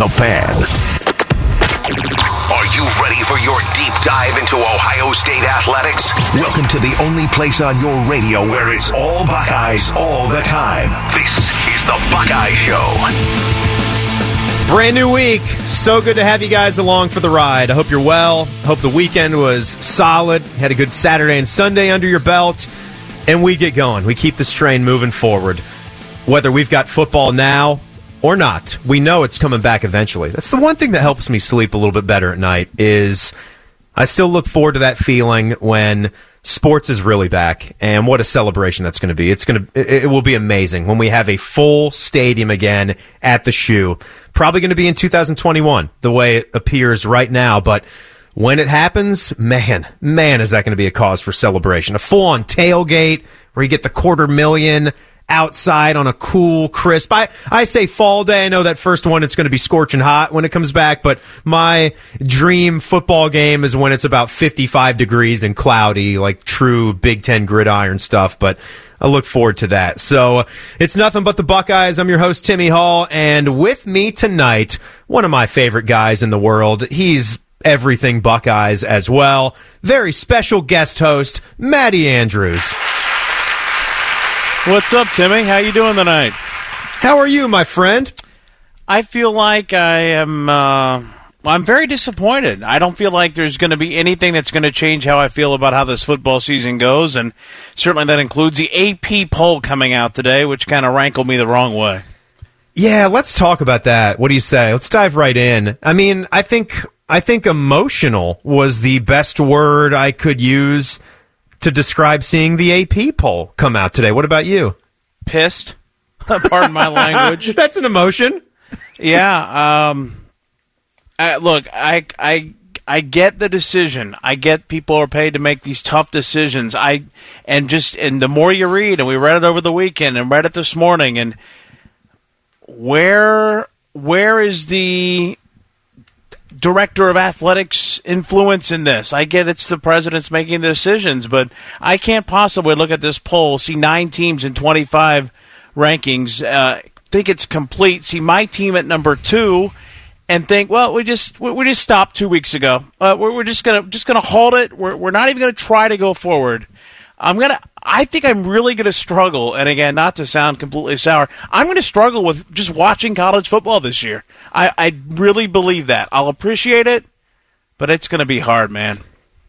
The Fan. Are you ready for your deep dive into Ohio State athletics? Welcome to the only place on your radio where it's all Buckeyes all the time. This is the Buckeye Show. Brand new week. So good to have you guys along for the ride. I hope you're well. Hope the weekend was solid. Had a good Saturday and Sunday under your belt. And we get going. We keep this train moving forward. Whether we've got football now or not, we know it's coming back eventually. That's the one thing that helps me sleep a little bit better at night is I still look forward to that feeling when sports is really back and what a celebration that's going to be. It's going to it, will be amazing when we have a full stadium again at the shoe. Probably going to be in 2021 the way it appears right now, but when it happens, man, man, is that going to be a cause for celebration. A full on tailgate where you get the quarter million outside on a cool, crisp. I, I say fall day. I know that first one it's going to be scorching hot when it comes back, but my dream football game is when it's about 55 degrees and cloudy, like true Big Ten gridiron stuff. But I look forward to that. So it's nothing but the Buckeyes. I'm your host, Timmy Hall, and with me tonight, one of my favorite guys in the world. He's everything Buckeyes as well. Very special guest host, Matty Andrews. What's up, Timmy? How you doing tonight? How are you, my friend? I feel like I am. Uh, I'm very disappointed. I don't feel like there's going to be anything that's going to change how I feel about how this football season goes, and certainly that includes the AP poll coming out today, which kind of rankled me the wrong way. Yeah, let's talk about that. What do you say? Let's dive right in. I mean, I think I think emotional was the best word I could use to describe seeing the AP poll come out today. What about you? Pissed. Pardon my language. That's an emotion. Yeah. Um, I, look, I, I, I get the decision. I get people are paid to make these tough decisions. I and just and the more you read, and we read it over the weekend and read it this morning, and where where is the director of athletics influence in this. I get it's the president's making the decisions, but I can't possibly look at this poll, see nine teams in 25 rankings, uh, think it's complete, see my team at number two, and think, well, we just we just stopped two weeks ago. Uh, we're, we're just gonna just gonna hold it. We're we're not even gonna try to go forward. I'm gonna. I think I'm really gonna struggle. And again, not to sound completely sour, I'm gonna struggle with just watching college football this year. I, I really believe that. I'll appreciate it, but it's gonna be hard, man.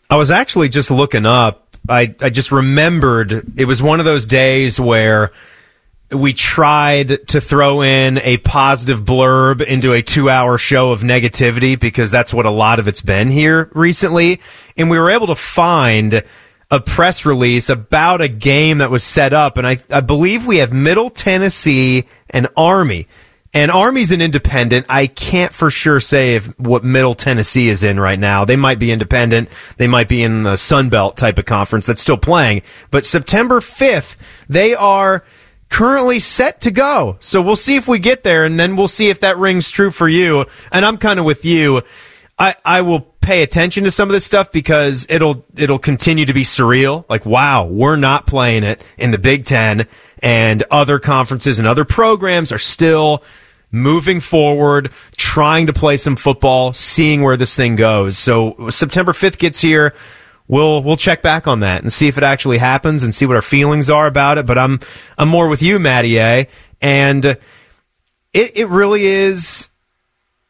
I was actually just looking up. I I just remembered it was one of those days where we tried to throw in a positive blurb into a two hour show of negativity because that's what a lot of it's been here recently. And we were able to find a press release about a game that was set up. And I, I believe we have Middle Tennessee and Army. And Army's an independent. I can't for sure say if what Middle Tennessee is in right now. They might be independent. They might be in the Sun Belt type of conference that's still playing. But September 5th, they are currently set to go. So we'll see if we get there and then we'll see if that rings true for you. And I'm kind of with you. I, I will pay attention to some of this stuff because it'll it'll continue to be surreal. Like, wow, we're not playing it in the Big Ten, and other conferences and other programs are still moving forward, trying to play some football, seeing where this thing goes. So September fifth gets here. We'll we'll check back on that and see if it actually happens and see what our feelings are about it. But I'm I'm more with you, Matty A. And it it really is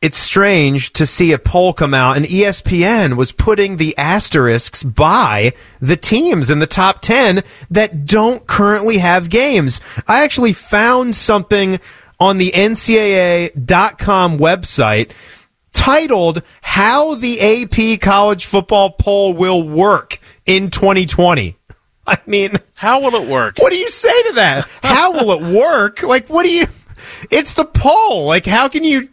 it's strange to see a poll come out and ESPN was putting the asterisks by the teams in the top 10 that don't currently have games. I actually found something on the NCAA.com website titled How the AP College Football Poll Will Work in 2020. I mean, how will it work? What do you say to that? How will it work? Like, what do you. It's the poll. Like, how can you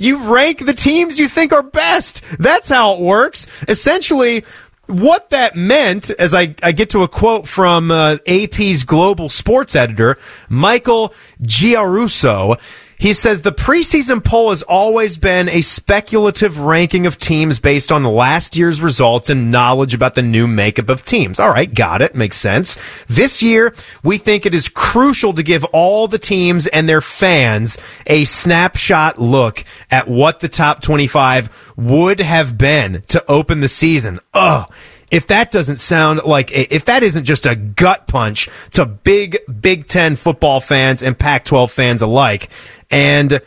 you rank the teams you think are best. That's how it works. Essentially, what that meant, as I, I get to a quote from uh, AP's global sports editor, Michael Giarrusso, He says the preseason poll has always been a speculative ranking of teams based on last year's results and knowledge about the new makeup of teams. All right, got it. Makes sense. This year, we think it is crucial to give all the teams and their fans a snapshot look at what the top 25 would have been to open the season. Ugh if that doesn't sound like if that isn't just a gut punch to big Big Ten football fans and Pac 12 fans alike, and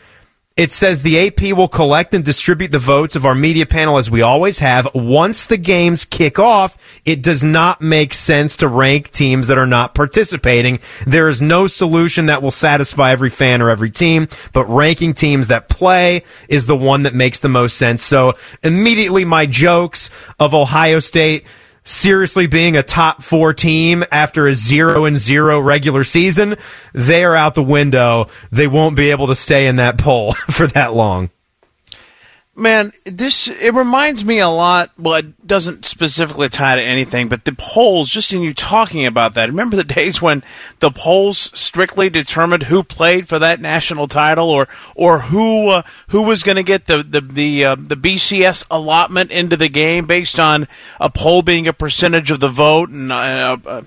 it says the AP will collect and distribute the votes of our media panel as we always have. Once the games kick off, it does not make sense to rank teams that are not participating. There is no solution that will satisfy every fan or every team, but ranking teams that play is the one that makes the most sense. So immediately my jokes of Ohio State seriously being a top four team after a zero and zero regular season, they are out the window. They won't be able to stay in that poll for that long. Man, this it reminds me a lot. Well, it doesn't specifically tie to anything, but the polls. Just in you talking about that, remember the days when the polls strictly determined who played for that national title, or or who uh, who was going to get the the the, uh, the BCS allotment into the game based on a poll being a percentage of the vote, and uh, uh,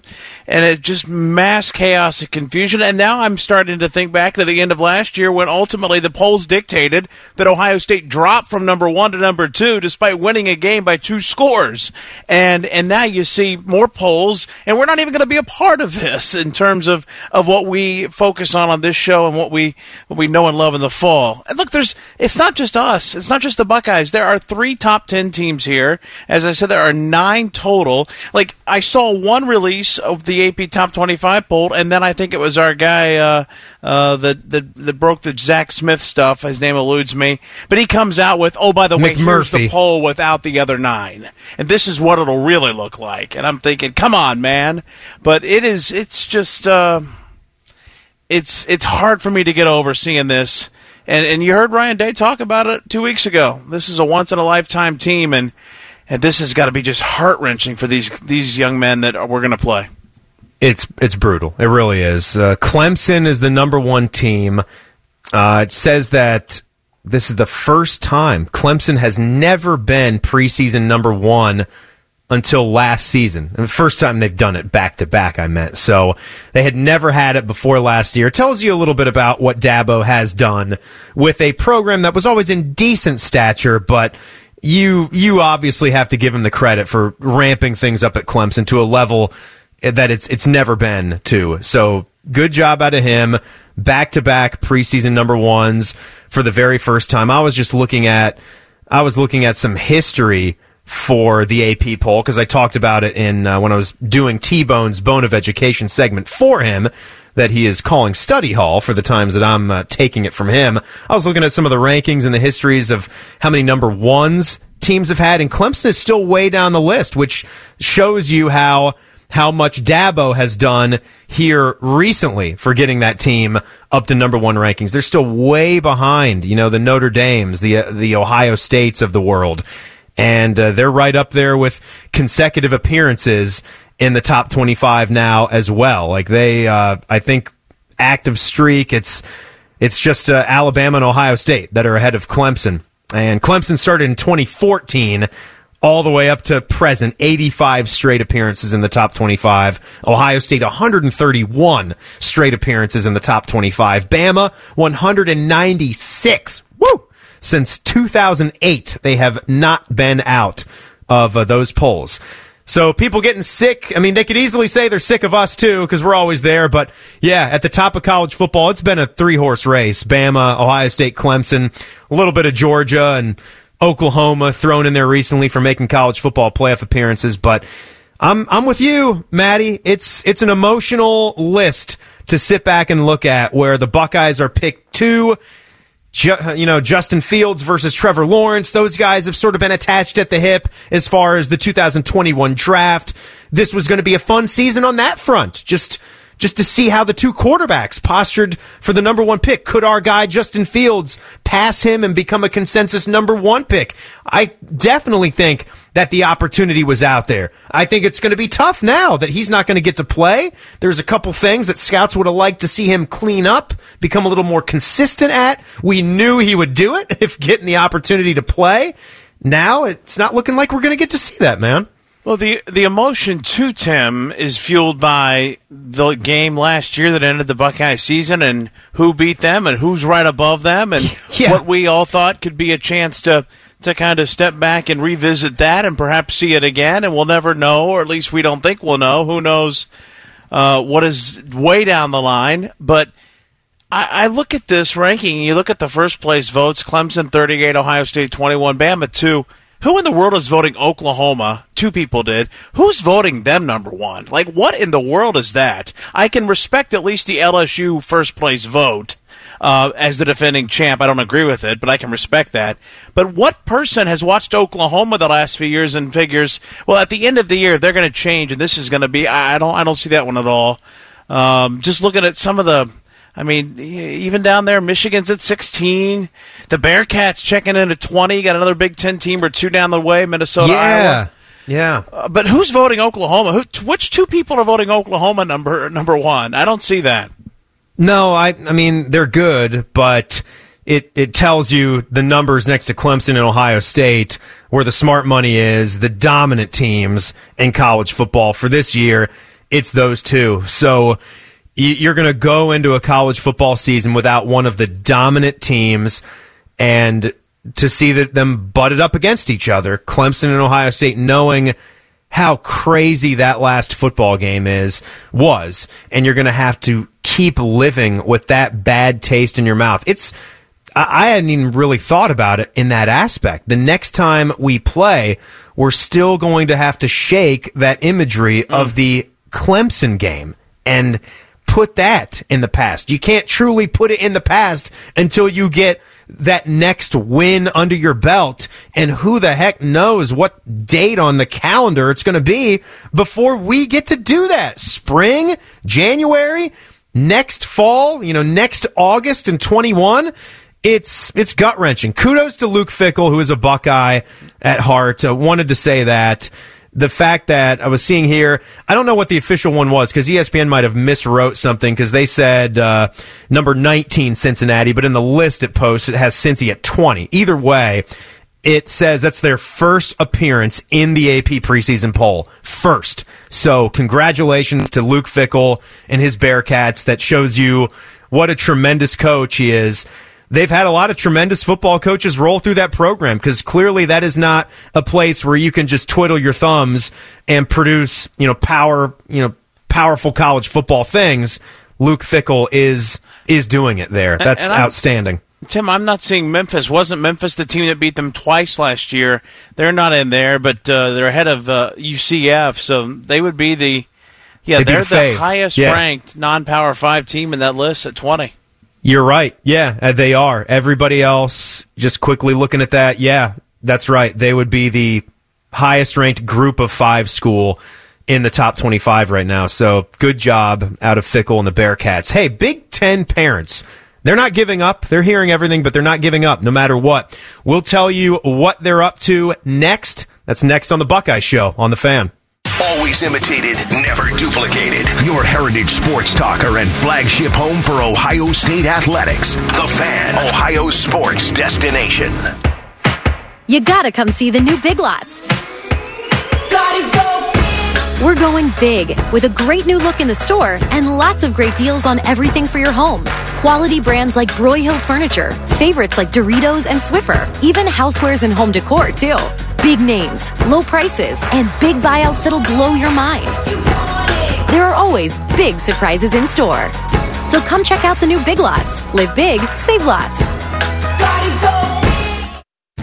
and it just mass chaos and confusion. And now I'm starting to think back to the end of last year when ultimately the polls dictated that Ohio State dropped from number one to number two, despite winning a game by two scores. And and now you see more polls, and we're not even going to be a part of this in terms of, of what we focus on on this show and what we what we know and love in the fall. And look, there's it's not just us, it's not just the Buckeyes. There are three top ten teams here. As I said, there are nine total. Like I saw one release of the AP Top 25 poll, and then I think it was our guy uh, uh, that, that that broke the Zach Smith stuff. His name eludes me, but he comes out with with, oh, by the way, here's the poll without the other nine. And this is what it'll really look like. And I'm thinking, come on, man. But it is, it's just, uh, it's, it's hard for me to get over seeing this. And, and you heard Ryan Day talk about it two weeks ago. This is a once in a lifetime team. And, and this has got to be just heart wrenching for these, these young men that we're going to play. It's, it's brutal. It really is. Uh, Clemson is the number one team. Uh, it says that this is the first time Clemson has never been preseason number one until last season. And the first time they've done it back to back, I meant. So they had never had it before last year. It tells you a little bit about what Dabo has done with a program that was always in decent stature, but you you obviously have to give him the credit for ramping things up at Clemson to a level that it's it's never been to. So good job out of him. Back to back preseason number ones for the very first time. I was just looking at I was looking at some history for the AP poll because I talked about it in uh, when I was doing T Bone's Bone of Education segment for him that he is calling study hall for the times that I'm uh, taking it from him. I was looking at some of the rankings and the histories of how many number ones teams have had, and Clemson is still way down the list, which shows you how how much Dabo has done here recently for getting that team up to number one rankings. They're still way behind, you know, the Notre Dames, the uh, the Ohio States of the world, and uh, they're right up there with consecutive appearances in the top twenty five now as well. Like they, uh, I think, active streak. It's it's just uh, Alabama and Ohio State that are ahead of Clemson. And Clemson started in 2014 all the way up to present 85 straight appearances in the top 25 ohio state 131 straight appearances in the top 25 bama 196 woo! Since 2008 they have not been out of uh, those polls. So people getting sick, I mean, they could easily say they're sick of us too because we're always there. But yeah, at the top of college football, it's been a three horse race: Bama, Ohio State, Clemson, a little bit of Georgia, and Oklahoma thrown in there recently for making college football playoff appearances, but I'm I'm with you, Maddie. It's it's an emotional list to sit back and look at where the Buckeyes are picked two. Ju- you know, Justin Fields versus Trevor Lawrence. Those guys have sort of been attached at the hip as far as the 2021 draft. This was going to be a fun season on that front. Just just to see how the two quarterbacks postured for the number one pick. Could our guy Justin Fields pass him and become a consensus number one pick? I definitely think that the opportunity was out there. I think it's going to be tough now that he's not going to get to play. There's a couple things that scouts would have liked to see him clean up, become a little more consistent at. We knew he would do it if getting the opportunity to play. Now it's not looking like we're going to get to see that, man. Well, the the emotion to Tim is fueled by the game last year that ended the Buckeye season and who beat them and who's right above them and yeah. what we all thought could be a chance to to kind of step back and revisit that and perhaps see it again and we'll never know or at least we don't think we'll know. Who knows uh, what is way down the line, but. I, I look at this ranking. You look at the first place votes: Clemson, thirty-eight; Ohio State, twenty-one; Bama, two. Who in the world is voting Oklahoma? Two people did. Who's voting them number one? Like, what in the world is that? I can respect at least the LSU first place vote. Uh, as the defending champ, I don't agree with it, but I can respect that. But what person has watched Oklahoma the last few years and figures, well, at the end of the year they're going to change, and this is going to be? I don't, I don't see that one at all. Um, just looking at some of the I mean, even down there, Michigan's at 16. The Bearcats checking in at 20. Got another Big Ten team or two down the way, Minnesota, yeah. Iowa. Yeah. Uh, but who's voting Oklahoma? Who, which two people are voting Oklahoma number number one? I don't see that. No, I I mean they're good, but it it tells you the numbers next to Clemson and Ohio State where the smart money is, the dominant teams in college football for this year. It's those two. So you're going to go into a college football season without one of the dominant teams and to see that them butted up against each other, Clemson and Ohio State, knowing how crazy that last football game is was, and you're going to have to keep living with that bad taste in your mouth. It's I hadn't even really thought about it in that aspect. The next time we play, we're still going to have to shake that imagery of mm. the Clemson game and put that in the past. You can't truly put it in the past until you get that next win under your belt. And who the heck knows what date on the calendar it's going to be before we get to do that. Spring, January, next fall, you know, next August in 21 it's it's gut wrenching. Kudos to Luke Fickell, who is a Buckeye at heart. Uh, wanted to say that the fact that I was seeing here, I don't know what the official one was because ESPN might have miswrote something because they said uh, number 19 Cincinnati, but in the list it posts it has Cincy at 20. Either way, it says that's their first appearance in the AP preseason poll. First. So congratulations to Luke Fickell and his Bearcats. That shows you what a tremendous coach he is they've had a lot of tremendous football coaches roll through that program because clearly that is not a place where you can just twiddle your thumbs and produce, you know, power, you know, powerful college football things. Luke Fickell is is doing it there. That's and, and outstanding. Tim, I'm not seeing Memphis. Wasn't Memphis the team that beat them twice last year? They're not in there, but uh, they're ahead of uh, UCF, so they would be the yeah. They'd they're the, the highest yeah. ranked non-power five team in that list at 20. You're right. Yeah, uh, they are. Everybody else, just quickly looking at that, yeah, that's right. They would be the highest ranked group of five school in the top 25 right now. So good job out of Fickell and the Bearcats. Hey, Big Ten parents. They're not giving up. They're hearing everything, but they're not giving up no matter what. We'll tell you what they're up to next. That's next on the Buckeye Show on the fan. Always imitated, never duplicated. Your heritage sports talker and flagship home for Ohio State athletics. The Fan, Ohio sports destination. You gotta come see the new Big Lots. Gotta go. We're going big with a great new look in the store and lots of great deals on everything for your home. Quality brands like Broyhill Furniture, favorites like Doritos and Swiffer, even housewares and home decor, too. Big names, low prices, and big buyouts that'll blow your mind. There are always big surprises in store. So come check out the new Big Lots. Live big, save lots.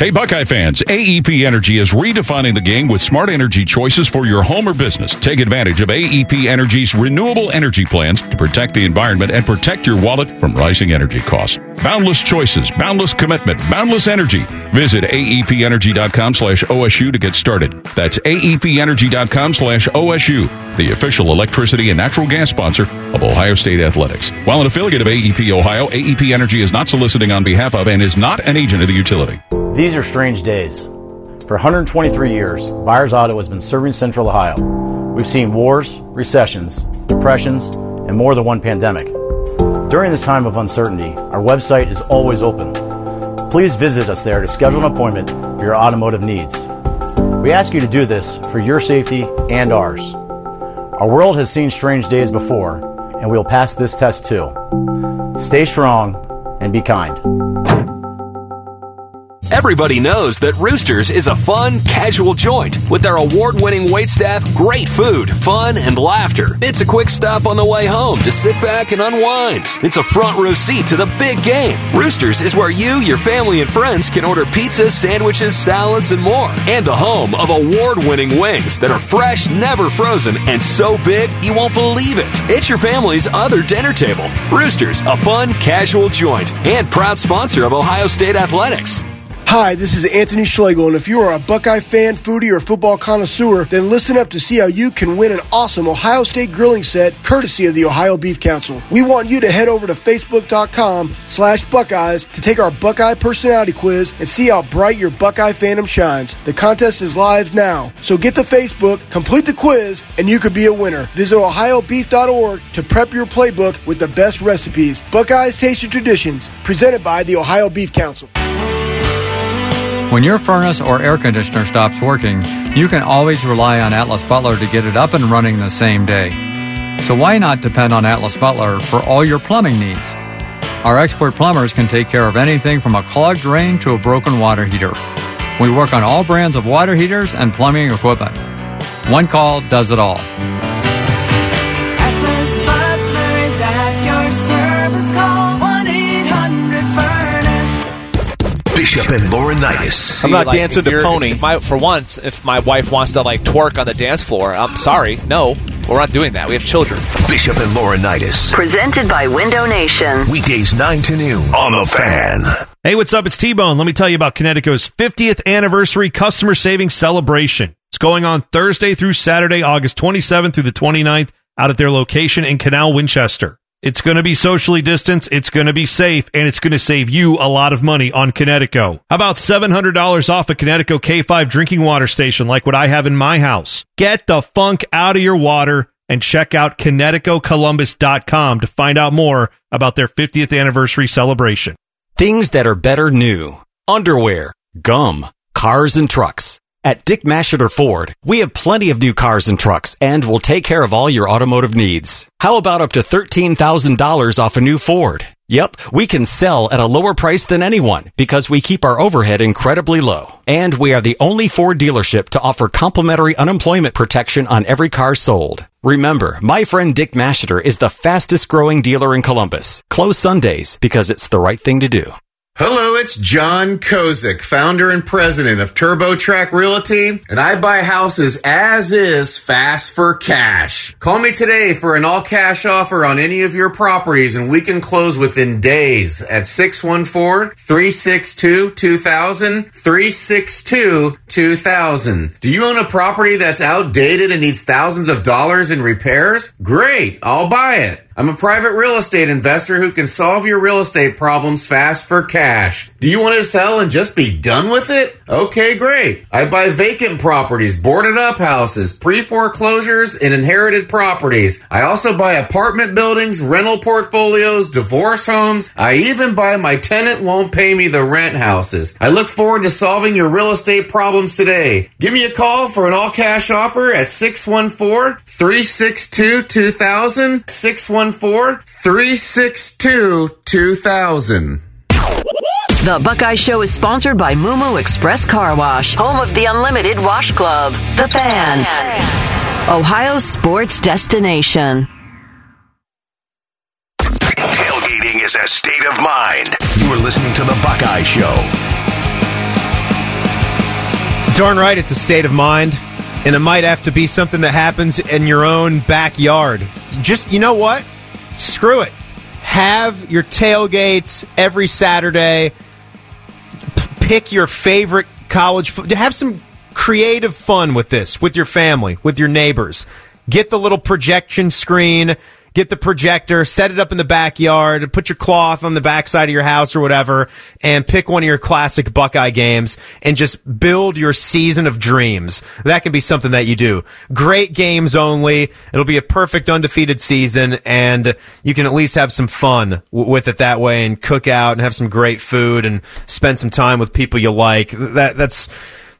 Hey, Buckeye fans, AEP Energy is redefining the game with smart energy choices for your home or business. Take advantage of AEP Energy's renewable energy plans to protect the environment and protect your wallet from rising energy costs. Boundless choices, boundless commitment, boundless energy. Visit aepenergy.com slash OSU to get started. That's aepenergy.com slash OSU, the official electricity and natural gas sponsor of Ohio State Athletics. While an affiliate of AEP Ohio, AEP Energy is not soliciting on behalf of and is not an agent of the utility. These are strange days. For 123 years, Byers Auto has been serving Central Ohio. We've seen wars, recessions, depressions, and more than one pandemic. During this time of uncertainty, our website is always open. Please visit us there to schedule an appointment for your automotive needs. We ask you to do this for your safety and ours. Our world has seen strange days before, and we'll pass this test too. Stay strong and be kind. Everybody knows that Roosters is a fun, casual joint with their award winning waitstaff, great food, fun, and laughter. It's a quick stop on the way home to sit back and unwind. It's a front row seat to the big game. Roosters is where you, your family, and friends can order pizza, sandwiches, salads, and more. And the home of award winning wings that are fresh, never frozen, and so big you won't believe it. It's your family's other dinner table. Roosters, a fun, casual joint, and proud sponsor of Ohio State Athletics. Hi, this is Anthony Schlegel, and if you are a Buckeye fan, foodie, or football connoisseur, then listen up to see how you can win an awesome Ohio State grilling set courtesy of the Ohio Beef Council. We want you to head over to facebook.com slash Buckeyes to take our Buckeye personality quiz and see how bright your Buckeye fandom shines. The contest is live now, so get to Facebook, complete the quiz, and you could be a winner. Visit ohiobeef.org to prep your playbook with the best recipes. Buckeyes Taste Your Traditions, presented by the Ohio Beef Council. When your furnace or air conditioner stops working, you can always rely on Atlas Butler to get it up and running the same day. So why not depend on Atlas Butler for all your plumbing needs? Our expert plumbers can take care of anything from a clogged drain to a broken water heater. We work on all brands of water heaters and plumbing equipment. One call does it all. Bishop and Laurinaitis. I'm not dancing if to you're- Pony. If my, for once, if my wife wants to like twerk on the dance floor, I'm sorry, no, we're not doing that. We have children. Bishop and Lauren Laurinaitis. Presented by Window Nation. Weekdays 9 to noon on the fan. Hey, what's up? It's T Bone. Let me tell you about Kinetico's 50th anniversary customer savings celebration. It's going on Thursday through Saturday, August 27th through the 29th, out at their location in Canal Winchester. It's going to be socially distanced, it's going to be safe, and it's going to save you a lot of money on Kinetico. About $700 off a Kinetico K5 drinking water station like what I have in my house? Get the funk out of your water and check out KineticoColumbus.com to find out more about their 50th anniversary celebration. Things that are better new. Underwear, gum, cars and trucks. At Dick Masheter Ford, we have plenty of new cars and trucks and will take care of all your automotive needs. How about up to $13,000 off a new Ford? Yep, we can sell at a lower price than anyone because we keep our overhead incredibly low. And we are the only Ford dealership to offer complimentary unemployment protection on every car sold. Remember, my friend Dick Masheter is the fastest growing dealer in Columbus. Close Sundays because it's the right thing to do. Hello, it's John Kozik, founder and president of TurboTrack Realty, and I buy houses as is fast for cash. Call me today for an all cash offer on any of your properties and we can close within days at 614-362-2000, 362-2000. Do you own a property that's outdated and needs thousands of dollars in repairs? Great, I'll buy it. I'm a private real estate investor who can solve your real estate problems fast for cash. Do you want to sell and just be done with it? Okay, great. I buy vacant properties, boarded up houses, pre foreclosures, and inherited properties. I also buy apartment buildings, rental portfolios, divorce homes. I even buy my tenant won't pay me the rent houses. I look forward to solving your real estate problems today. Give me a call for an all cash offer at 614 362 2000. 614 362 2000. The Buckeye Show is sponsored by Moo Moo Express Car Wash, home of the Unlimited Wash Club. The Fan. Ohio sports destination. Tailgating is a state of mind. You are listening to the Buckeye Show. Darn right, it's a state of mind, and it might have to be something that happens in your own backyard. Just, you know what? Screw it. have your tailgates every Saturday. P- pick your favorite college. Fo- have some creative fun with this, with your family, with your neighbors. Get the little projection screen. Get the projector, set it up in the backyard, put your cloth on the backside of your house or whatever, and pick one of your classic Buckeye games and just build your season of dreams. That can be something that you do. Great games only. It'll be a perfect undefeated season, and you can at least have some fun w- with it that way and cook out and have some great food and spend some time with people you like. That that's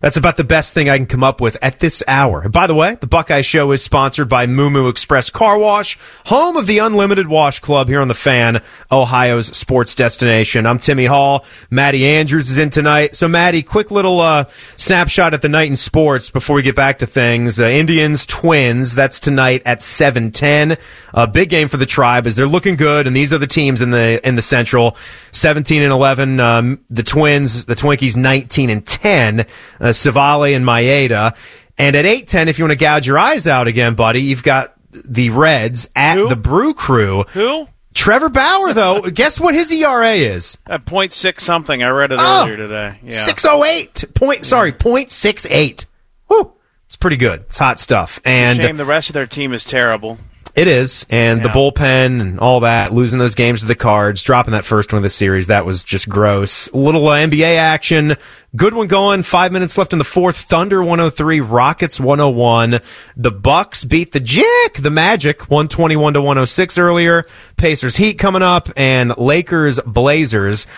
that's about the best thing I can come up with at this hour. By the way, the Buckeye Show is sponsored by Moo Express Car Wash, home of the Unlimited Wash Club here on the Fan, Ohio's sports destination. I'm Timmy Hall. Maddie Andrews is in tonight. So, Maddie, quick little uh, snapshot at the night in sports before we get back to things. Uh, Indians Twins. That's tonight at 7:10. A big game for the Tribe as they're looking good, and these are the teams in the in the Central. 17 and 11. Um, the Twins, the Twinkies, 19 and 10. Uh, Civale and Maeda. And at 8:10, if you want to gouge your eyes out again, buddy, you've got the Reds at the Brew Crew. Who? Trevor Bauer, though. guess what his ERA is? At point six something. I read it Oh, earlier today. Yeah. Six oh eight point. Sorry, point six eight. Woo! It's pretty good. It's hot stuff. And Shame the rest of their team is terrible. It is, and the bullpen and all that, losing those games to the Cards, dropping that first one of the series, that was just gross. A little uh, NBA action, good one going. Five minutes left in the fourth. Thunder 103, Rockets 101. The Bucks beat the Jick, the Magic 121 to 106 earlier. Pacers Heat coming up, and Lakers Blazers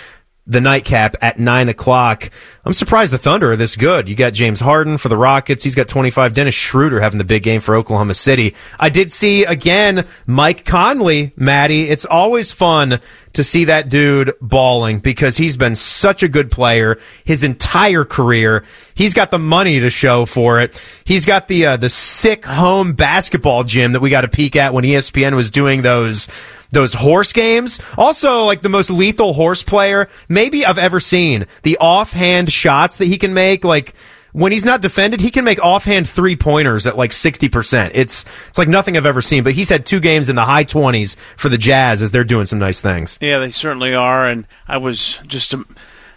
the nightcap at nine o'clock. I'm surprised the Thunder are this good. You got James Harden for the Rockets. He's got 25. Dennis Schroeder having the big game for Oklahoma City. I did see again Mike Conley, Maddie. It's always fun to see that dude balling because he's been such a good player his entire career. He's got the money to show for it. He's got the uh, the sick home basketball gym that we got to peek at when ESPN was doing those those horse games. Also, like the most lethal horse player maybe I've ever seen. The offhand shots that he can make, like when he's not defended, he can make offhand three pointers at like sixty percent. It's it's like nothing I've ever seen. But he's had two games in the high twenties for the Jazz as they're doing some nice things. Yeah, they certainly are. And I was just, um,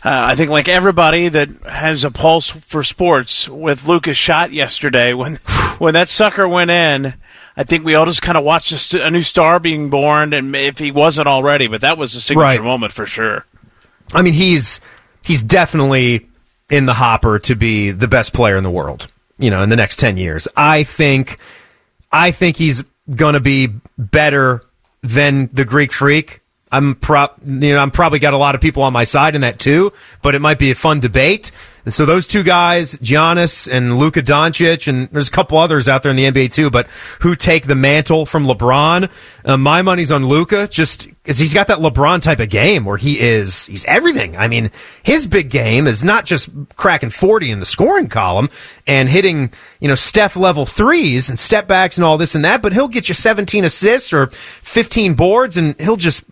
uh, I think, like everybody that has a pulse for sports, with Luka's shot yesterday when when that sucker went in. I think we all just kind of watched a, st- a new star being born, and if he wasn't already, but that was a signature Right. moment for sure. I mean, he's he's definitely in the hopper to be the best player in the world. You know, in the next ten years, I think I think he's going to be better than the Greek Freak. I'm prop, you know, I'm probably got a lot of people on my side in that too, but it might be a fun debate. And so those two guys, Giannis and Luka Doncic, and there's a couple others out there in the NBA too, but who take the mantle from LeBron? Uh, my money's on Luka, just because he's got that LeBron type of game where he is, he's everything. I mean, his big game is not just cracking 40 in the scoring column and hitting, you know, Steph level threes and step backs and all this and that, but he'll get you 17 assists or 15 boards and he'll just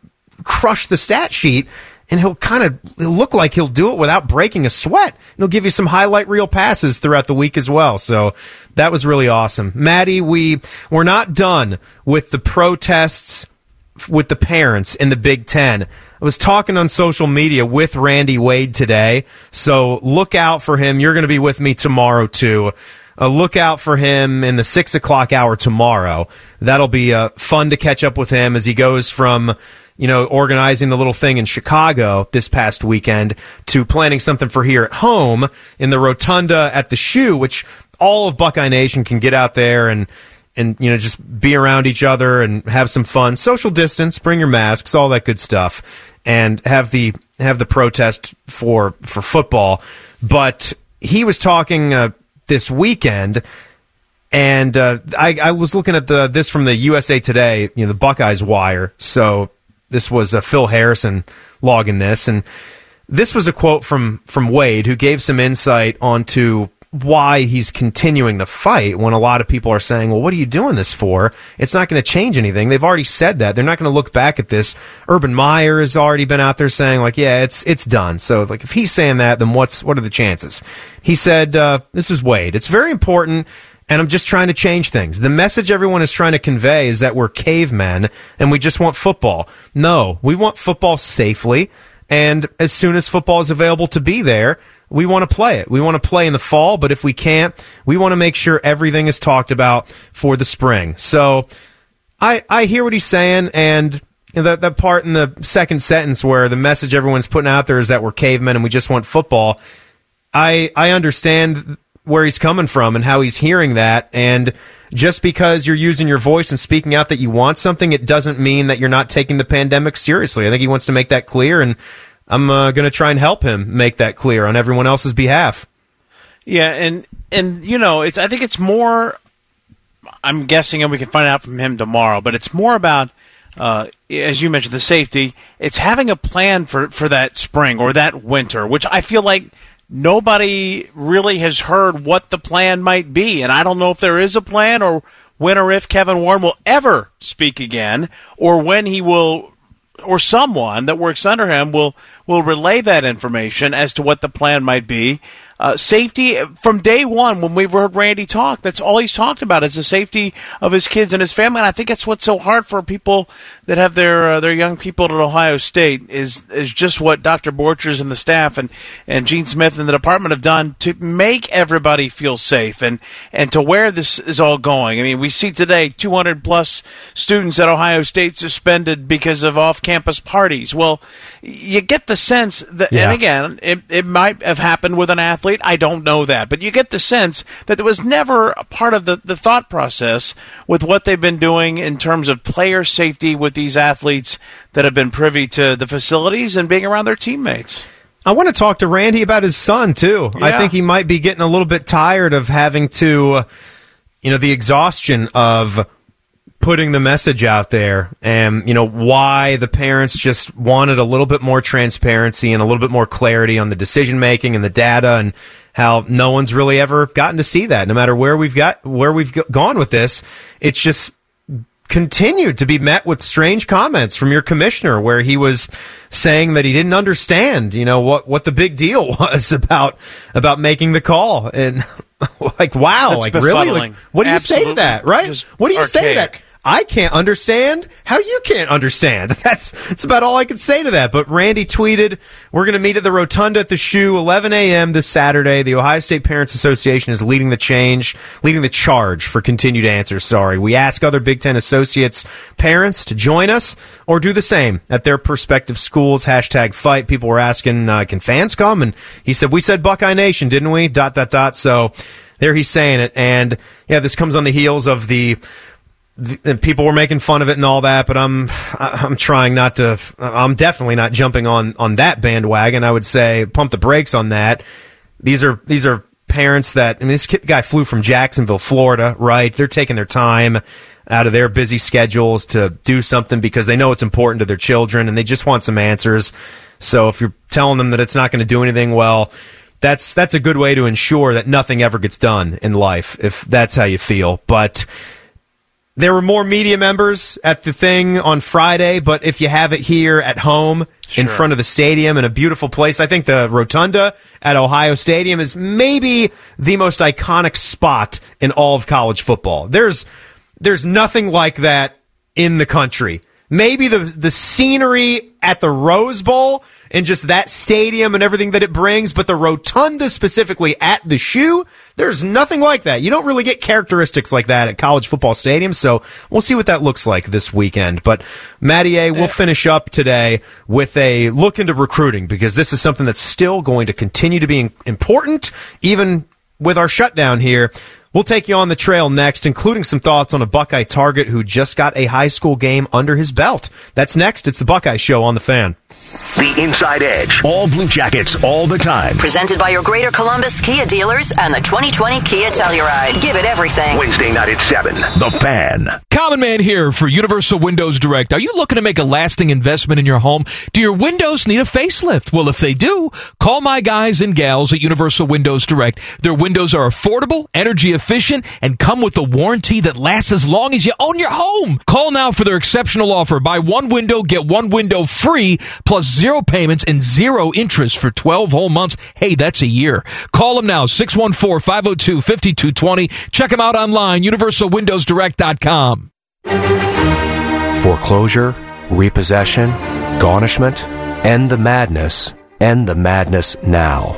crush the stat sheet and he'll kind of look like he'll do it without breaking a sweat. And he'll give you some highlight reel passes throughout the week as well. So that was really awesome. Maddie, we, we're not done with the protests with the parents in the Big Ten. I was talking on social media with Randy Wade today, so look out for him. You're going to be with me tomorrow too. Uh, look out for him in the six o'clock hour tomorrow. That'll be uh, fun to catch up with him as he goes from you know organizing the little thing in Chicago this past weekend to planning something for here at home in the rotunda at the shoe, which all of Buckeye Nation can get out there and and you know just be around each other and have some fun social distance bring your masks all that good stuff and have the have the protest for for football but he was talking uh, this weekend and uh, I, I was looking at the this from the USA Today, you know, the Buckeyes wire. So this was uh, Phil Harrison logging this, and this was a quote from from Wade, who gave some insight onto why he's continuing the fight when a lot of people are saying, well, what are you doing this for? It's not going to change anything. They've already said that. They're not going to look back at this. Urban Meyer has already been out there saying, like, yeah, it's it's done. So, like, if he's saying that, then what's what are the chances? He said, uh, this is Wade. It's very important and I'm just trying to change things. The message everyone is trying to convey is that we're cavemen and we just want football. No, we want football safely. And as soon as football is available to be there, we want to play it. We want to play in the fall, but if we can't, we want to make sure everything is talked about for the spring. So I, I hear what he's saying, and that, that part in the second sentence where the message everyone's putting out there is that we're cavemen and we just want football. I, I understand where he's coming from and how he's hearing that. And just because you're using your voice and speaking out that you want something, it doesn't mean that you're not taking the pandemic seriously. I think he wants to make that clear, and I'm uh, going to try and help him make that clear on everyone else's behalf. Yeah, and and you know, it's I think it's more. I'm guessing, and we can find out from him tomorrow. But it's more about, uh, as you mentioned, the safety. It's having a plan for for that spring or that winter, which I feel like nobody really has heard what the plan might be, and I don't know if there is a plan or when or if Kevin Warren will ever speak again, or when he will or someone that works under him will will relay that information as to what the plan might be. Uh, safety from day one when we've heard Randy talk, that's all he's talked about is the safety of his kids and his family. And I think that's what's so hard for people that have their uh, their young people at Ohio State is is just what Dr. Borchers and the staff and and Gene Smith and the department have done to make everybody feel safe and and to where this is all going. I mean, we see today 200 plus students at Ohio State suspended because of off-campus parties. Well, you get the sense that, Yeah. and again, it, it might have happened with an athlete. I don't know that, but you get the sense that there was never a part of the, the thought process with what they've been doing in terms of player safety with these athletes that have been privy to the facilities and being around their teammates. I want to talk to Randy about his son too. I think he might be getting a little bit tired of having to, uh, you know, the exhaustion of putting the message out there and, you know, why the parents just wanted a little bit more transparency and a little bit more clarity on the decision making and the data and how no one's really ever gotten to see that no matter where we've got, where we've gone with this. It's just, continued to be met with strange comments from your commissioner where he was saying that he didn't understand, you know, what, what the big deal was about, about making the call. And like, wow, That's like really? Like, what do you say to that? Right? Just What do you say to that? I can't understand how you can't understand. That's that's about all I can say to that. But Randy tweeted, "We're going to meet at the Rotunda at the Shoe, 11 a.m. this Saturday. The Ohio State Parents Association is leading the change, leading the charge for continued answers. Sorry, we ask other Big Ten associates parents to join us or do the same at their prospective schools. Hashtag fight. People were asking, uh, can fans come? And he said, we said Buckeye Nation, didn't we? Dot dot dot. So there he's saying it, and yeah, this comes on the heels of the people were making fun of it and all that, but I'm I'm trying not to. I'm definitely not jumping on on that bandwagon. I would say pump the brakes on that. These are these are parents that I mean, this kid, guy flew from Jacksonville, Florida, right? They're taking their time out of their busy schedules to do something because they know it's important to their children and they just want some answers. So if you're telling them that it's not going to do anything, well, that's that's a good way to ensure that nothing ever gets done in life if that's how you feel. But there were more media members at the thing on Friday, but if you have it here at home in front of the stadium in a beautiful place, I think the rotunda at Ohio Stadium is maybe the most iconic spot in all of college football. There's there's nothing like that in the country. Maybe the the scenery at the Rose Bowl and just that stadium and everything that it brings, but the rotunda specifically at the shoe, there's nothing like that. You don't really get characteristics like that at college football stadiums, so we'll see what that looks like this weekend. But Matty A, we'll finish up today with a look into recruiting because this is something that's still going to continue to be important, even with our shutdown here. We'll take you on the trail next, including some thoughts on a Buckeye target who just got a high school game under his belt. That's next. It's the Buckeye Show on the fan. The Inside Edge. All Blue Jackets, all the time. Presented by your Greater Columbus Kia dealers and the 2020 Kia Telluride. Give it everything. Wednesday night at 7. The Fan. Common Man here for Universal Windows Direct. Are you looking to make a lasting investment in your home? Do your windows need a facelift? Well, if they do, call my guys and gals at Universal Windows Direct. Their windows are affordable, energy efficient and come with a warranty that lasts as long as you own your home. Call now for their exceptional offer. Buy one window, get one window free, plus zero payments and zero interest for 12 whole months. Hey, that's a year. Call them now, 614-502-5220. Check them out online, universalwindowsdirect.com. Foreclosure, repossession, garnishment, end the madness, end the madness now.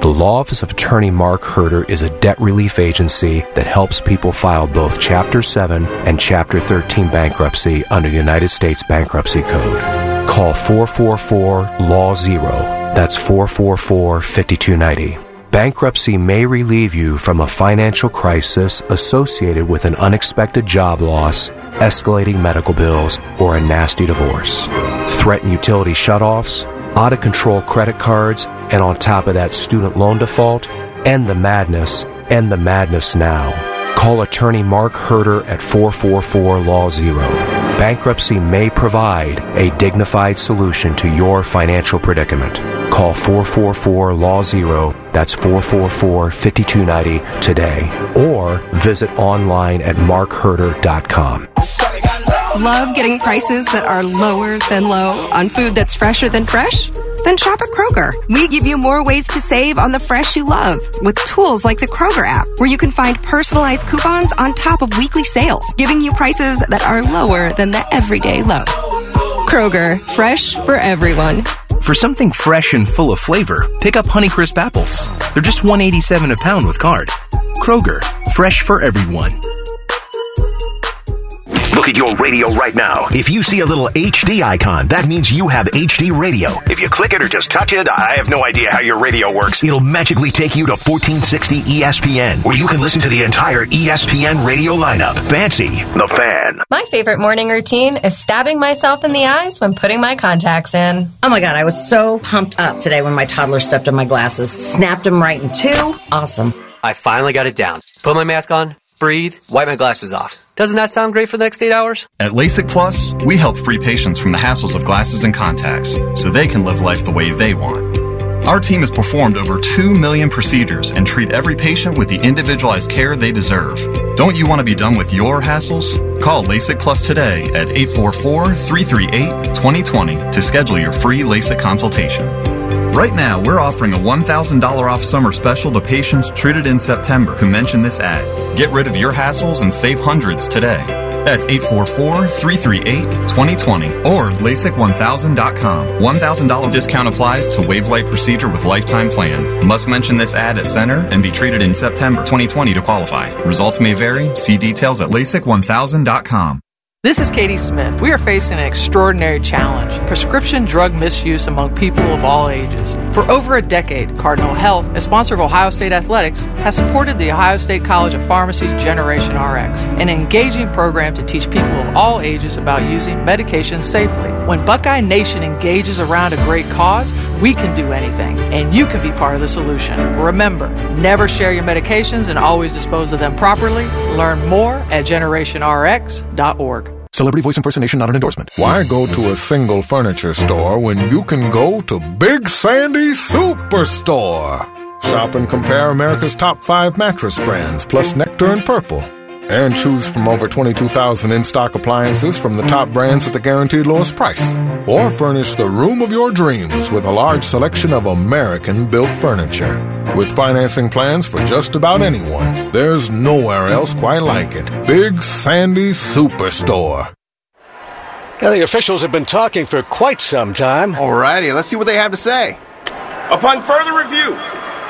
The Law Office of Attorney Mark Herder is a debt relief agency that helps people file both Chapter 7 and Chapter 13 bankruptcy under United States Bankruptcy Code. Call 444 Law Zero. That's 444 5290. Bankruptcy may relieve you from a financial crisis associated with an unexpected job loss, escalating medical bills, or a nasty divorce. Threaten utility shutoffs, out of control credit cards, and on top of that, student loan default? End the madness. End the madness now. Call attorney Mark Herder at 444 Law Zero. Bankruptcy may provide a dignified solution to your financial predicament. Call 444 Law Zero, that's 444 5290 today, or visit online at markherder.com. Love getting prices that are lower than low on food that's fresher than fresh? Then shop at Kroger. We give you more ways to save on the fresh you love with tools like the Kroger app, where you can find personalized coupons on top of weekly sales, giving you prices that are lower than the everyday low. Kroger, fresh for everyone. For something fresh and full of flavor, pick up Honeycrisp apples. They're just 187 a pound with card. Kroger, fresh for everyone. Look at your radio right now. If you see a little HD icon, that means you have HD radio. If you click it or just touch it, I have no idea how your radio works. It'll magically take you to 1460 ESPN, where you can listen to the entire ESPN radio lineup. Fancy the fan. My favorite morning routine is stabbing myself in the eyes when putting my contacts in. Oh my god, I was so pumped up today when my toddler stepped on my glasses, snapped them right in two. Awesome. I finally got it down. Put my mask on, breathe, wipe my glasses off. Doesn't that sound great for the next eight hours? At LASIK Plus, we help free patients from the hassles of glasses and contacts so they can live life the way they want. Our team has performed over 2 million procedures and treat every patient with the individualized care they deserve. Don't you want to be done with your hassles? Call LASIK Plus today at 844 338 2020 to schedule your free LASIK consultation. Right now, we're offering a $1,000 off summer special to patients treated in September who mention this ad. Get rid of your hassles and save hundreds today. That's 844-338-2020 or LASIK1000.com. $1,000 discount applies to Wavelight procedure with lifetime plan. Must mention this ad at center and be treated in September 2020 to qualify. Results may vary. See details at LASIK1000.com. This is Katie Smith. We are facing an extraordinary challenge prescription drug misuse among people of all ages. For over a decade, Cardinal Health, a sponsor of Ohio State Athletics, has supported the Ohio State College of Pharmacy's Generation RX, an engaging program to teach people of all ages about using medications safely. When Buckeye Nation engages around a great cause, we can do anything, and you can be part of the solution. Remember, never share your medications and always dispose of them properly. Learn more at generationrx.org. Celebrity voice impersonation not an endorsement. Why go to a single furniture store when you can go to Big Sandy Superstore? Shop and compare America's top five mattress brands, plus Nectar and Purple. And choose from over 22,000 in stock appliances from the top brands at the guaranteed lowest price. Or furnish the room of your dreams with a large selection of American built furniture. With financing plans for just about anyone, there's nowhere else quite like it. Big Sandy Superstore. Now, the officials have been talking for quite some time. Alrighty, let's see what they have to say. Upon further review,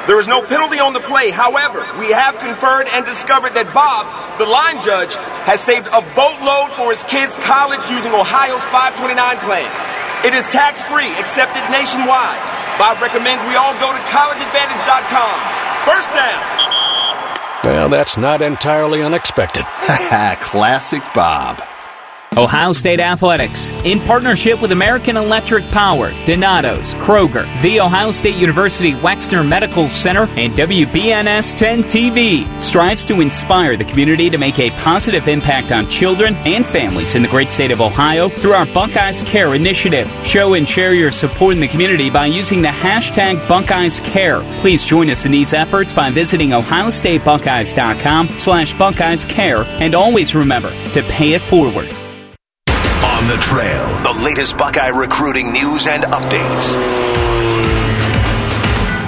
there is no penalty on the play. However, we have conferred and discovered that Bob, the line judge, has saved a boatload for his kids' college using Ohio's 529 plan. It is tax free, accepted nationwide. Bob recommends we all go to collegeadvantage.com. First down. Well, that's not entirely unexpected. Classic Bob. Ohio State Athletics, in partnership with American Electric Power, Donato's, Kroger, The Ohio State University Wexner Medical Center, and WBNS 10 TV, strives to inspire the community to make a positive impact on children and families in the great state of Ohio through our Buckeyes Care initiative. Show and share your support in the community by using the hashtag Buckeyes Care. Please join us in these efforts by visiting ohiostatebuckeyes.com slash Buckeyes Care, and always remember to pay it forward. The trail, the latest Buckeye recruiting news and updates.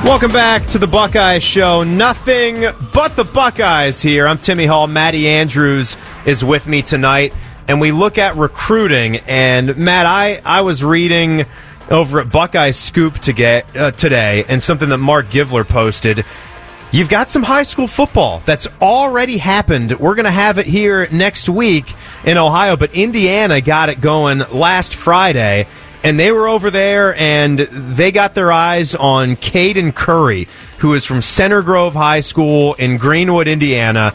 Welcome back to the Buckeye Show. Nothing but the Buckeyes here. I'm Timmy Hall. Maddie Andrews is with me tonight, and we look at recruiting. And Matt, I, I was reading over at Buckeye Scoop to get, uh, today, and something that Mark Givler posted. You've got some high school football that's already happened. We're going to have it here next week in Ohio, but Indiana got it going last Friday and they were over there and they got their eyes on Caden Curry, who is from Center Grove High School in Greenwood, Indiana.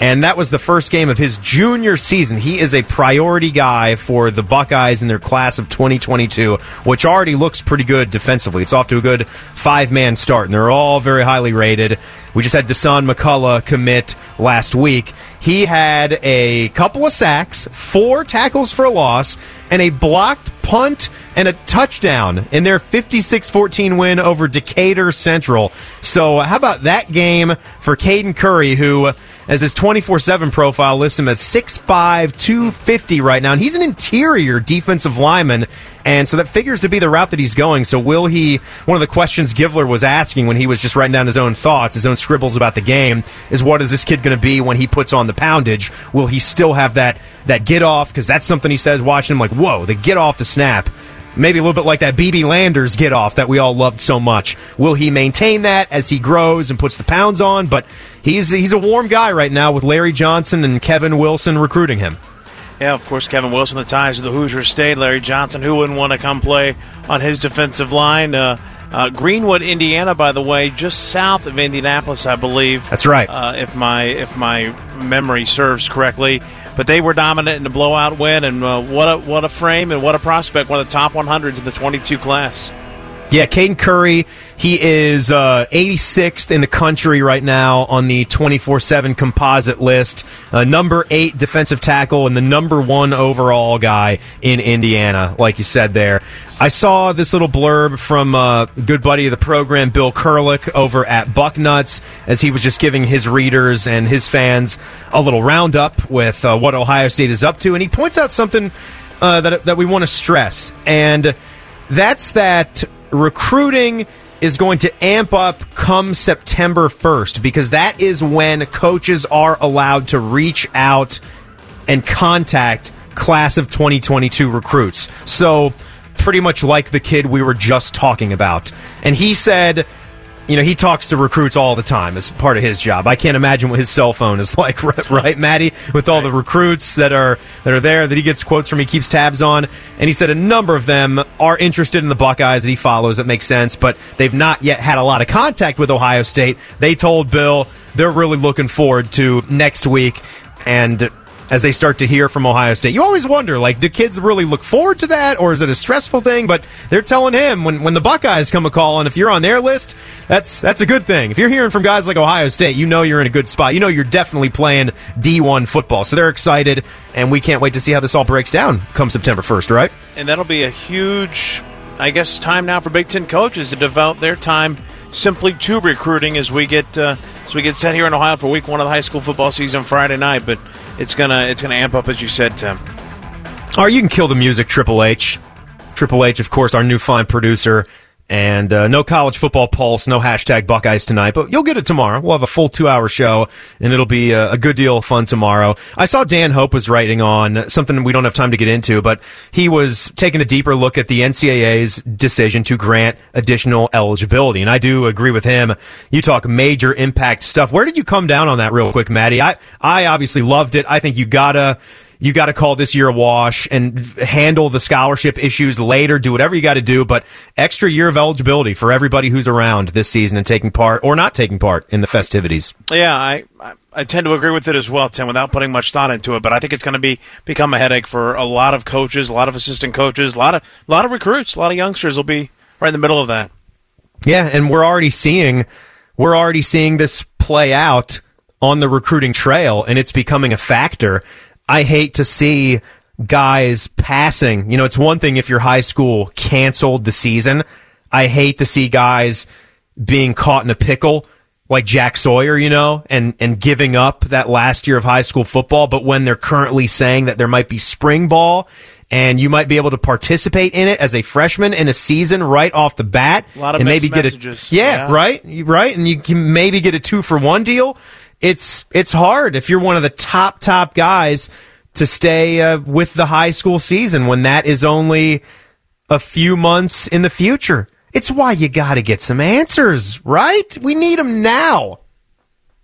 And that was the first game of his junior season. He is a priority guy for the Buckeyes in their class of 2022, which already looks pretty good defensively. It's off to a good five man start, and they're all very highly rated. We just had Dasan McCullough commit last week. He had a couple of sacks, four tackles for a loss, and a blocked punt and a touchdown in their 56-14 win over Decatur Central. So how about that game for Caden Curry, who, as his 24-7 profile lists him as 6'5", 250 right now, and he's an interior defensive lineman, and so that figures to be the route that he's going. So will he, one of the questions Givler was asking when he was just writing down his own thoughts, his own scribbles about the game, is what is this kid going to be when he puts on the poundage? Will he still have that, that get off? Because that's something he says watching him like, whoa, the get off the snap maybe a little bit like that BB Landers get off that we all loved so much. Will he maintain that as he grows and puts the pounds on? But he's he's a warm guy right now with Larry Johnson and Kevin Wilson recruiting him. Yeah, of course, Kevin Wilson, the ties of the Hoosier State. Larry Johnson, who wouldn't want to come play on his defensive line? Uh, uh, Greenwood, Indiana, by the way, just south of Indianapolis, I believe. That's right. Uh, if my if my memory serves correctly, but they were dominant in the blowout win, and uh, what a what a frame and what a prospect! One of the top 100s in the 22 class. Yeah, Caden Curry, he is uh, 86th in the country right now on the 24 7 composite list. Uh, number eight defensive tackle and the number one overall guy in Indiana, like you said there. I saw this little blurb from uh, good buddy of the program, Bill Kurelic, over at Bucknuts, as he was just giving his readers and his fans a little roundup with uh, what Ohio State is up to. And he points out something uh, that, that we want to stress. And that's that recruiting is going to amp up come September 1st because that is when coaches are allowed to reach out and contact class of 2022 recruits. So, pretty much like the kid we were just talking about. And he said you know, he talks to recruits all the time as part of his job. I can't imagine what his cell phone is like, right, right Maddie? With all the recruits that are that are there that he gets quotes from, he keeps tabs on, and he said a number of them are interested in the Buckeyes that he follows. That makes sense, but they've not yet had a lot of contact with Ohio State. They told Bill they're really looking forward to next week, and as they start to hear from Ohio State. You always wonder, like, do kids really look forward to that, or is it a stressful thing? But they're telling him when, when the Buckeyes come a call, and if you're on their list, that's that's a good thing. If you're hearing from guys like Ohio State, you know you're in a good spot. You know you're definitely playing D1 football. So they're excited, and we can't wait to see how this all breaks down come September 1st, right? And that'll be a huge, I guess, time now for Big Ten coaches to devote their time simply to recruiting as we get uh, as we get set here in Ohio for Week One of the high school football season Friday night. But it's gonna it's gonna amp up as you said, Tim. Or you can kill the music, Triple H. Triple H, of course, our new fine producer. And uh, no college football pulse, no hashtag Buckeyes tonight, but you'll get it tomorrow. We'll have a full two hour show, and it'll be a, a, good deal of fun tomorrow. I saw Dan Hope was writing on something we don't have time to get into, but he was taking a deeper look at the NCAA's decision to grant additional eligibility. And I do agree with him. You talk major impact stuff. Where did you come down on that real quick, Maddie? I, I obviously loved it. I think you gotta you got to call this year a wash and handle the scholarship issues later. Do whatever you got to do, but extra year of eligibility for everybody who's around this season and taking part or not taking part in the festivities. Yeah, I, I tend to agree with it as well, Tim, without putting much thought into it. But I think it's going to be become a headache for a lot of coaches, a lot of assistant coaches, a lot of a lot of recruits, a lot of youngsters will be right in the middle of that. Yeah, and we're already seeing we're already seeing this play out on the recruiting trail, and it's becoming a factor. I hate to see guys passing. You know, it's one thing if your high school canceled the season. I hate to see guys being caught in a pickle like Jack Sawyer, you know, and, and giving up that last year of high school football. But when they're currently saying that there might be spring ball and you might be able to participate in it as a freshman in a season right off the bat, A lot of and maybe get a yeah, Yeah. right, right, and you can maybe get a two for one deal. It's it's hard if you're one of the top top guys to stay uh, with the high school season when that is only a few months in the future. It's why you got to get some answers, right? We need them now.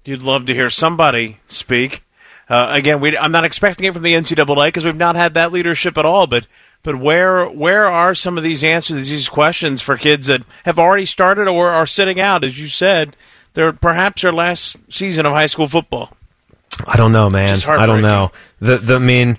You'd love to hear somebody speak. Uh, again, we, I'm not expecting it from the NCAA because we've not had that leadership at all. But but where where are some of these answers, these questions for kids that have already started or are sitting out? As you said, they're perhaps their last season of high school football. I don't know, man. I don't know. The the I mean,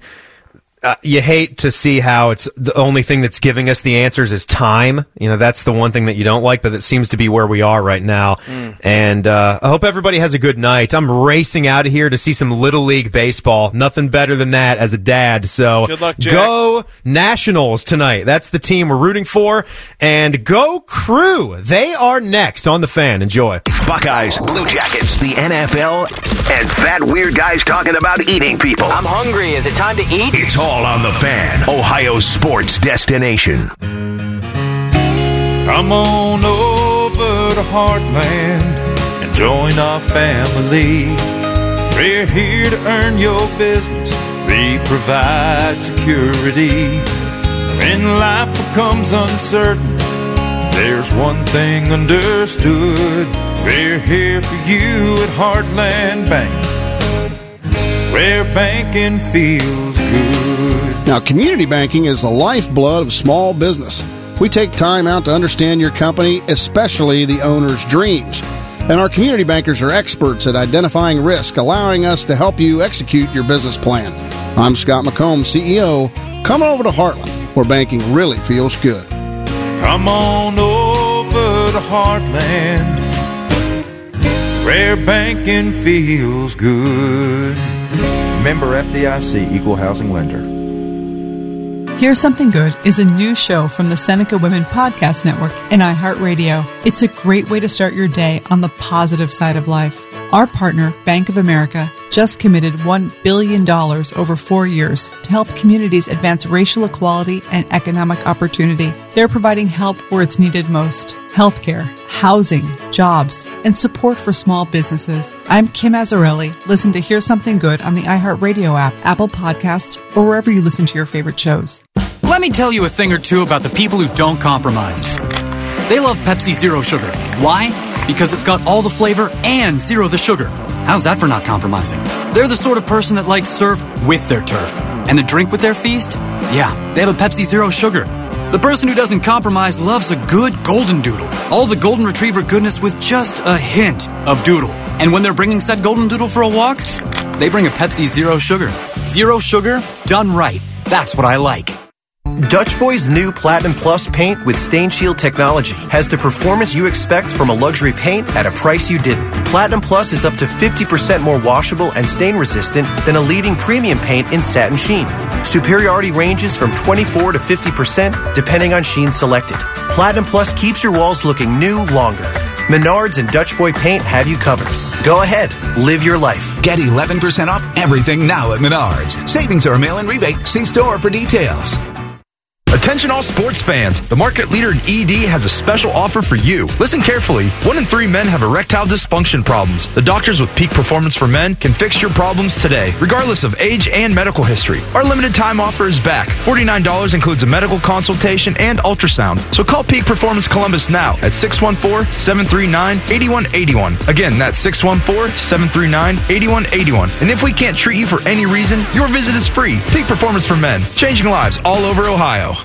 uh, you hate to see how it's the only thing that's giving us the answers is time. You know, that's the one thing that you don't like, but it seems to be where we are right now. Mm. And uh, I hope everybody has a good night. I'm racing out of here to see some little league baseball. Nothing better than that as a dad. So Good luck, Jack. go Nationals tonight. That's the team we're rooting for. And go Crew. They are next on the fan. Enjoy. Buckeyes, Blue Jackets, the NFL, and fat weird guys talking about eating people. I'm hungry. Is it time to eat? It's all on the fan, Ohio sports destination. Come on over to Heartland and join our family. We're here to earn your business. We provide security. When life becomes uncertain, there's one thing understood. We're here for you at Heartland Bank, where banking feels. Now, community banking is the lifeblood of small business. We take time out to understand your company, especially the owner's dreams. And our community bankers are experts at identifying risk, allowing us to help you execute your business plan. I'm Scott McComb, CEO. Come over to Heartland, where banking really feels good. Come on over to Heartland, where banking feels good. Member FDIC Equal Housing Lender. Hear Something Good is a new show from the Seneca Women Podcast Network and iHeartRadio. It's a great way to start your day on the positive side of life. Our partner, Bank of America, just committed $1 billion over four years to help communities advance racial equality and economic opportunity. They're providing help where it's needed most healthcare, housing, jobs, and support for small businesses. I'm Kim Azzarelli. Listen to Hear Something Good on the iHeartRadio app, Apple Podcasts, or wherever you listen to your favorite shows. Let me tell you a thing or two about the people who don't compromise. They love Pepsi Zero Sugar. Why? Because it's got all the flavor and zero the sugar. How's that for not compromising? They're the sort of person that likes surf with their turf. And the drink with their feast? Yeah, they have a Pepsi Zero Sugar. The person who doesn't compromise loves a good golden doodle. All the golden retriever goodness with just a hint of doodle. And when they're bringing said golden doodle for a walk, they bring a Pepsi Zero Sugar. Zero sugar, done right. That's what I like. Dutch Boy's new Platinum Plus paint with stain shield technology has the performance you expect from a luxury paint at a price you didn't. Platinum Plus is up to 50% more washable and stain resistant than a leading premium paint in satin sheen. Superiority ranges from 24 to 50% depending on sheen selected. Platinum Plus keeps your walls looking new longer. Menards and Dutch Boy paint have you covered. Go ahead, live your life. Get 11% off everything now at Menards. Savings are a mail-in rebate. See store for details. Attention all sports fans. The market leader in ED has a special offer for you. Listen carefully. One in three men have erectile dysfunction problems. The doctors with Peak Performance for Men can fix your problems today, regardless of age and medical history. Our limited time offer is back. $49 includes a medical consultation and ultrasound. So call Peak Performance Columbus now at 614-739-8181. Again, that's 614-739-8181. And if we can't treat you for any reason, your visit is free. Peak Performance for Men, changing lives all over Ohio.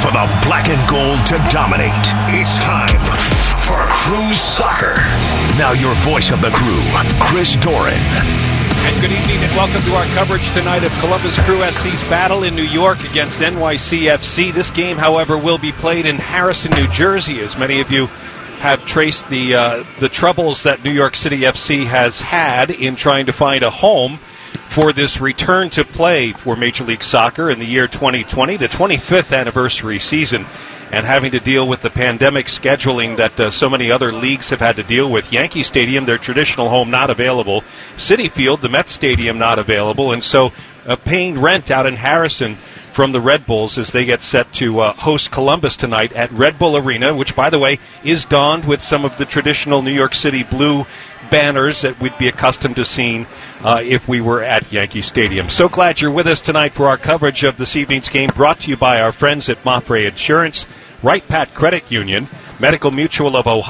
For the black and gold to dominate. It's time for Crew Soccer. Now your voice of the crew, Chris Doran. And good evening and welcome to our coverage tonight of Columbus Crew SC's battle in New York against NYCFC. This game, however, will be played in Harrison, New Jersey, as many of you have traced the uh, the troubles that New York City FC has had in trying to find a home for this return to play for Major League Soccer in the year 2020, the 25th anniversary season, and having to deal with the pandemic scheduling that uh, so many other leagues have had to deal with. Yankee Stadium, their traditional home, not available. Citi Field, the Met Stadium, not available, and so uh, paying rent out in Harrison from the Red Bulls as they get set to uh, host Columbus tonight at Red Bull Arena, which, by the way, is donned with some of the traditional New York City blue banners that we'd be accustomed to seeing uh, if we were at Yankee Stadium. So glad you're with us tonight for our coverage of this evening's game, brought to you by our friends at Moffray Insurance, Wright-Patt Credit Union, Medical Mutual of Ohio.